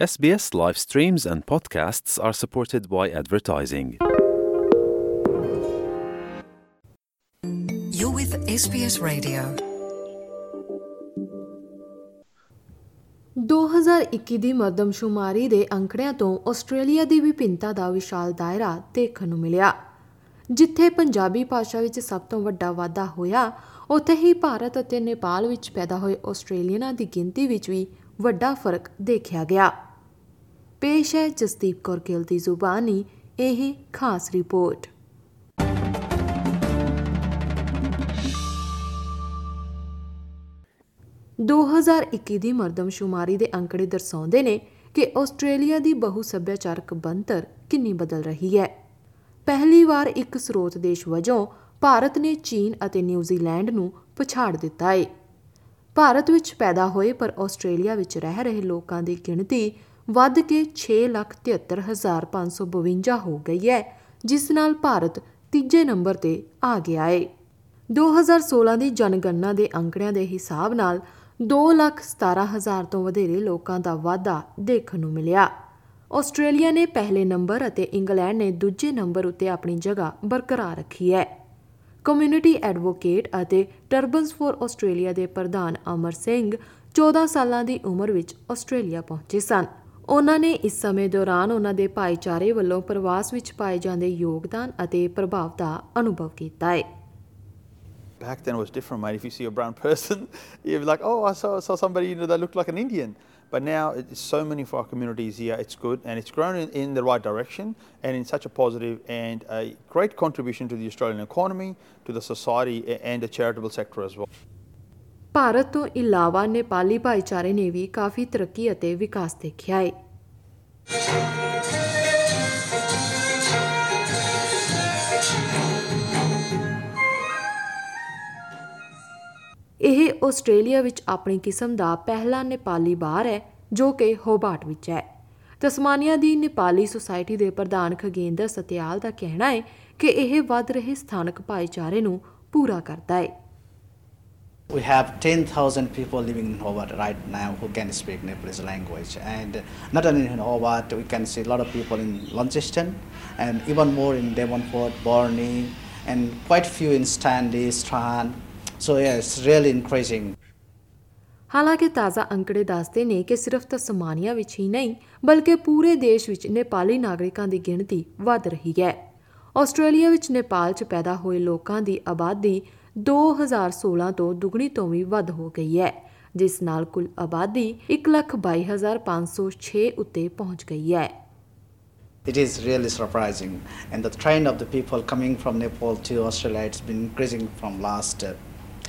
SBS live streams and podcasts are supported by advertising. You're with SBS Radio. 2021 ਦੀ ਮਰਦਮਸ਼ੁਮਾਰੀ ਦੇ ਅੰਕੜਿਆਂ ਤੋਂ Australia ਦੀ ਵਿਭਿੰਨਤਾ ਦਾ ਵਿਸ਼ਾਲ ਦਾਇਰਾ ਦੇਖਣ ਨੂੰ ਮਿਲਿਆ ਜਿੱਥੇ ਪੰਜਾਬੀ ਭਾਸ਼ਾ ਵਿੱਚ ਸਭ ਤੋਂ ਵੱਡਾ ਵਾਧਾ ਹੋਇਆ ਉੱਥੇ ਹੀ ਭਾਰਤ ਅਤੇ ਨੇਪਾਲ ਵਿੱਚ ਪੈਦਾ ਹੋਏ ਆਸਟ੍ਰੇਲੀਅਨਾਂ ਦੀ ਗਿਣਤੀ ਵਿੱਚ ਵੀ ਵੱਡਾ ਫ਼ਰਕ ਦੇਖਿਆ ਗਿਆ ਪੇਸ਼ ਹੈ ਜਸਦੀਪ ਕੌਰ ਗਿੱਲ ਦੀ ਜ਼ੁਬਾਨੀ, ਇਹ ਖਾਸ ਰਿਪੋਰਟ। (2021) ਦੀ ਮਰਦਮਸ਼ੁਮਾਰੀ ਦੇ ਅੰਕੜੇ ਦਰਸਾਉਂਦੇ ਨੇ ਕਿ ਆਸਟ੍ਰੇਲੀਆ ਦੀ ਬਹੁ ਸੱਭਿਆਚਾਰਕ ਬਣਤਰ ਕਿੰਨੀ ਬਦਲ ਰਹੀ ਹੈ। ਪਹਿਲੀ ਵਾਰ ਇੱਕ ਸਰੋਤ ਦੇਸ਼ ਵਜੋਂ ਭਾਰਤ ਨੇ ਚੀਨ ਅਤੇ ਨਿਊਜ਼ੀਲੈਂਡ ਨੂੰ ਪਛਾੜ ਦਿੱਤਾ ਹੈ ਭਾਰਤ ਵਿੱਚ ਪੈਦਾ ਹੋਏ ਪਰ ਆਸਟ੍ਰੇਲੀਆ ਵਿੱਚ ਰਹਿ ਰਹੇ ਲੋਕਾਂ ਦੀ ਗਿਣਤੀ ਵੱਧ ਕੇ 6,73,552 ਹੋ ਗਈ ਹੈ ਜਿਸ ਨਾਲ ਭਾਰਤ ਤੀਜੇ ਨੰਬਰ ਤੇ ਆ ਗਿਆ ਹੈ 2016 ਦੀ ਜਨਗਣਨਾ ਦੇ ਅੰਕੜਿਆਂ ਦੇ ਹਿਸਾਬ ਨਾਲ 2,17,000 ਤੋਂ ਵਧੇਰੇ ਲੋਕਾਂ ਦਾ ਵਾਧਾ ਦੇਖਣ ਨੂੰ ਮਿਲਿਆ। ਆਸਟ੍ਰੇਲੀਆ ਨੇ ਪਹਿਲੇ ਨੰਬਰ ਅਤੇ ਇੰਗਲੈਂਡ ਨੇ ਦੂਜੇ ਨੰਬਰ ਉੱਤੇ ਆਪਣੀ ਜਗ੍ਹਾ ਬਰਕਰਾਰ ਰੱਖੀ ਹੈ। ਕਮਿਊਨਿਟੀ ਐਡਵੋਕੇਟ ਅਤੇ ਟਰਬਨਸ ਫॉर ਆਸਟ੍ਰੇਲੀਆ ਦੇ ਪ੍ਰਧਾਨ ਅਮਰ ਸਿੰਘ 14 ਸਾਲਾਂ ਦੀ ਉਮਰ ਵਿੱਚ ਆਸਟ੍ਰੇਲੀਆ ਪਹੁੰਚੇ ਸਨ। ਉਹਨਾਂ ਨੇ ਇਸ ਸਮੇਂ ਦੌਰਾਨ ਉਹਨਾਂ ਦੇ ਭਾਈਚਾਰੇ ਵੱਲੋਂ ਪ੍ਰਵਾਸ ਵਿੱਚ ਪਾਏ ਜਾਂਦੇ ਯੋਗਦਾਨ ਅਤੇ ਪ੍ਰਭਾਵ ਦਾ ਅਨੁਭਵ ਕੀਤਾ ਹੈ Back then it was different, mate. If you see a brown person, you'd be like, oh, I saw, saw somebody, you know, they look like an Indian. But now it's so many for our communities here. It's good and it's grown in, in the right direction and in such a positive and a great contribution to the Australian economy, to the society a- and the charitable sector as well. Bharat ਤੋਂ ਇਲਾਵਾ ਨੇਪਾਲੀ ਭਾਈਚਾਰੇ ਨੇ ਵੀ ਕਾਫੀ ਤਰੱਕੀ ਅਤੇ ਵਿਕਾਸ ਦੇਖਿਆ ਹੈ ਇਹ Australia ਵਿੱਚ ਆਪਣੀ ਕਿਸਮ ਦਾ ਪਹਿਲਾ ਨੇਪਾਲੀ ਬਾਰ ਹੈ, ਜੋ ਕਿ ਹੋਬਾਰਟ ਵਿੱਚ ਹੈ। ਤਸਮਾਨੀਆ ਦੀ ਨੇਪਾਲੀ ਸੁਸਾਇਟੀ ਦੇ ਪ੍ਰਧਾਨ ਖਗੇਂਦਰ ਸਤਿਆਲ ਦਾ ਕਹਿਣਾ ਹੈ ਕਿ ਇਹ ਵੱਧ ਰਹੇ ਸਥਾਨਕ ਭਾਈਚਾਰੇ ਨੂੰ ਪੂਰਾ ਕਰਦਾ ਹੈ We have 10,000 people living in Hobart right now who can speak Nepalese language. And not only in Hobart, we can see a lot of people in Launceston and even more in Devonport, Borneo, and quite few in Stanley, Strahan. So yeah, it's really increasing. ਹਾਲਾਂਕਿ ਤਾਜ਼ਾ ਅੰਕੜੇ ਦੱਸਦੇ ਨੇ ਕਿ ਸਿਰਫ Tasmania ਵਿੱਚ ਹੀ ਨਹੀਂ ਬਲਕਿ ਪੂਰੇ ਦੇਸ਼ ਵਿੱਚ ਨੇਪਾਲੀ ਨਾਗਰਿਕਾਂ ਦੀ ਗਿਣਤੀ ਵਧ ਰਹੀ ਹੈ ਆਸਟ੍ਰੇਲੀਆ ਵਿੱਚ ਨੇਪਾਲ 'ਚ ਪੈਦਾ ਹੋਏ ਲੋਕਾਂ ਦੀ ਆਬਾਦੀ 2016 ਤੋਂ ਦੁੱਗਣੀ ਤੋਂ ਵੀ ਵੱਧ ਹੋ ਗਈ ਹੈ ਜਿਸ ਨਾਲ ਕੁੱਲ ਆਬਾਦੀ 122506 ਉੱਤੇ ਪਹੁੰਚ ਗਈ ਹੈ It is really surprising. And the trend of the people coming from Nepal to Australia, it's been increasing from last uh,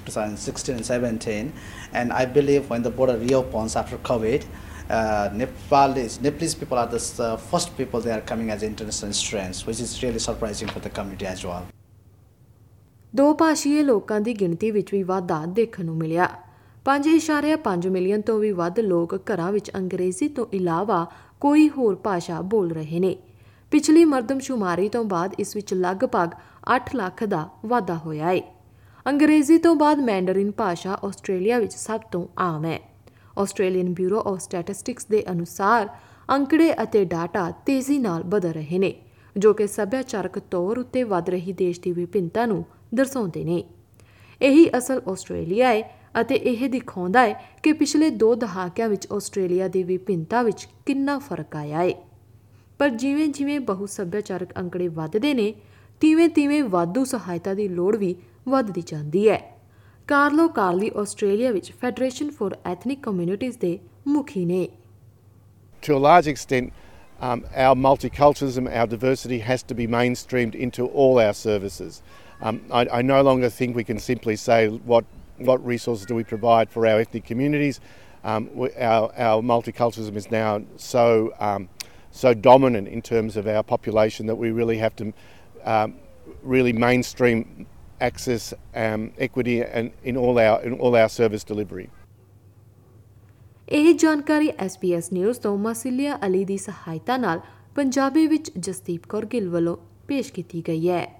2016 and 17. And I believe when the border reopens after COVID, uh, Nepalese, Nepalese people are the uh, first people they are coming as international students, which is really surprising for the community as well. ਦੋ ਭਾਸ਼ੀਏ ਲੋਕਾਂ ਦੀ ਗਿਣਤੀ ਵਿੱਚ ਵੀ ਵਾਧਾ ਦੇਖਣ ਨੂੰ ਮਿਲਿਆ। 5.5 million ਤੋਂ ਵੀ ਵੱਧ ਲੋਕ ਘਰਾਂ ਵਿੱਚ ਅੰਗਰੇਜ਼ੀ ਤੋਂ ਇਲਾਵਾ ਕੋਈ ਹੋਰ ਭਾਸ਼ਾ ਬੋਲ ਰਹੇ ਨੇ। ਪਿਛਲੀ ਮਰਦਮਸ਼ੁਮਾਰੀ ਤੋਂ ਬਾਅਦ ਇਸ ਵਿੱਚ ਲਗਭਗ 8 ਲੱਖ ਦਾ ਵਾਧਾ ਹੋਇਆ ਹੈ ਅੰਗਰੇਜ਼ੀ ਤੋਂ ਬਾਅਦ ਮੈਂਡਰਿਨ ਭਾਸ਼ਾ ਆਸਟ੍ਰੇਲੀਆ ਵਿੱਚ ਸਭ ਤੋਂ ਆਮ ਹੈ। ਆਸਟ੍ਰੇਲੀਅਨ ਬਿਊਰੋ ਆਫ ਸਟੈਟਿਸਟਿਕਸ ਦੇ ਅਨੁਸਾਰ ਅੰਕੜੇ ਅਤੇ ਡਾਟਾ ਤੇਜ਼ੀ ਨਾਲ ਬਦਲ ਰਹੇ ਨੇ, ਜੋ ਕਿ ਸੱਭਿਆਚਾਰਕ ਤੌਰ ਉੱਤੇ ਵੱਧ ਰਹੀ ਦੇਸ਼ ਦੀ ਵਿਭਿੰਨਤਾ ਨੂੰ ਦਰਸਾਉਂਦੇ ਨੇ। ਇਹੀ ਅਸਲ ਆਸਟ੍ਰੇਲੀਆ ਹੈ ਅਤੇ ਇਹ ਦਿਖਾਉਂਦਾ ਹੈ ਕਿ ਪਿਛਲੇ 2 ਦਹਾਕਿਆਂ ਵਿੱਚ ਆਸਟ੍ਰੇਲੀਆ ਦੀ ਵਿਭਿੰਨਤਾ ਵਿੱਚ ਕਿੰਨਾ ਫ਼ਰਕ ਆਇਆ ਹੈ ਪਰ ਜਿਵੇਂ-ਜਿਵੇਂ ਬਹੁ ਸੱਭਿਆਚਾਰਕ ਅੰਕੜੇ ਵੱਧਦੇ ਨੇ ਤਿਵੇਂ-ਤਿਵੇਂ ਵਾਧੂ ਸਹਾਇਤਾ ਦੀ ਲੋੜ ਵੀ ਵੱਧਦੀ ਜਾਂਦੀ ਹੈ। ਕਾਰਲੋ ਕਾਰਲੀ ਆਸਟ੍ਰੇਲੀਆ ਵਿੱਚ ਫੈਡਰੇਸ਼ਨ ਫॉर ਐਥਨਿਕ ਕਮਿਊਨਿਟੀਜ਼ ਦੇ ਮੁਖੀ ਨੇ। To a large extent, um, our multiculturalism, our diversity has to be mainstreamed into all our services. Um, I, I no longer think we can simply say what, what resources do we provide for our ethnic communities. Um, we, our, our multiculturalism is now so, um, so dominant in terms of our population that we really have to um, really mainstream access, um, equity, and in all our in all our service delivery. ਇਹ ਜਾਣਕਾਰੀ SBS news ਤੋਂ ਮਸਿਲਿਆ ਅਲੀ ਦੀ ਸਹਾਇਤਾ ਨਾਲ ਪੰਜਾਬੀ ਵਿੱਚ ਜਸਦੀਪ ਕੌਰ ਗਿੱਲ ਵੱਲੋਂ ਪੇਸ਼ ਕੀਤੀ ਗਈ ਹੈ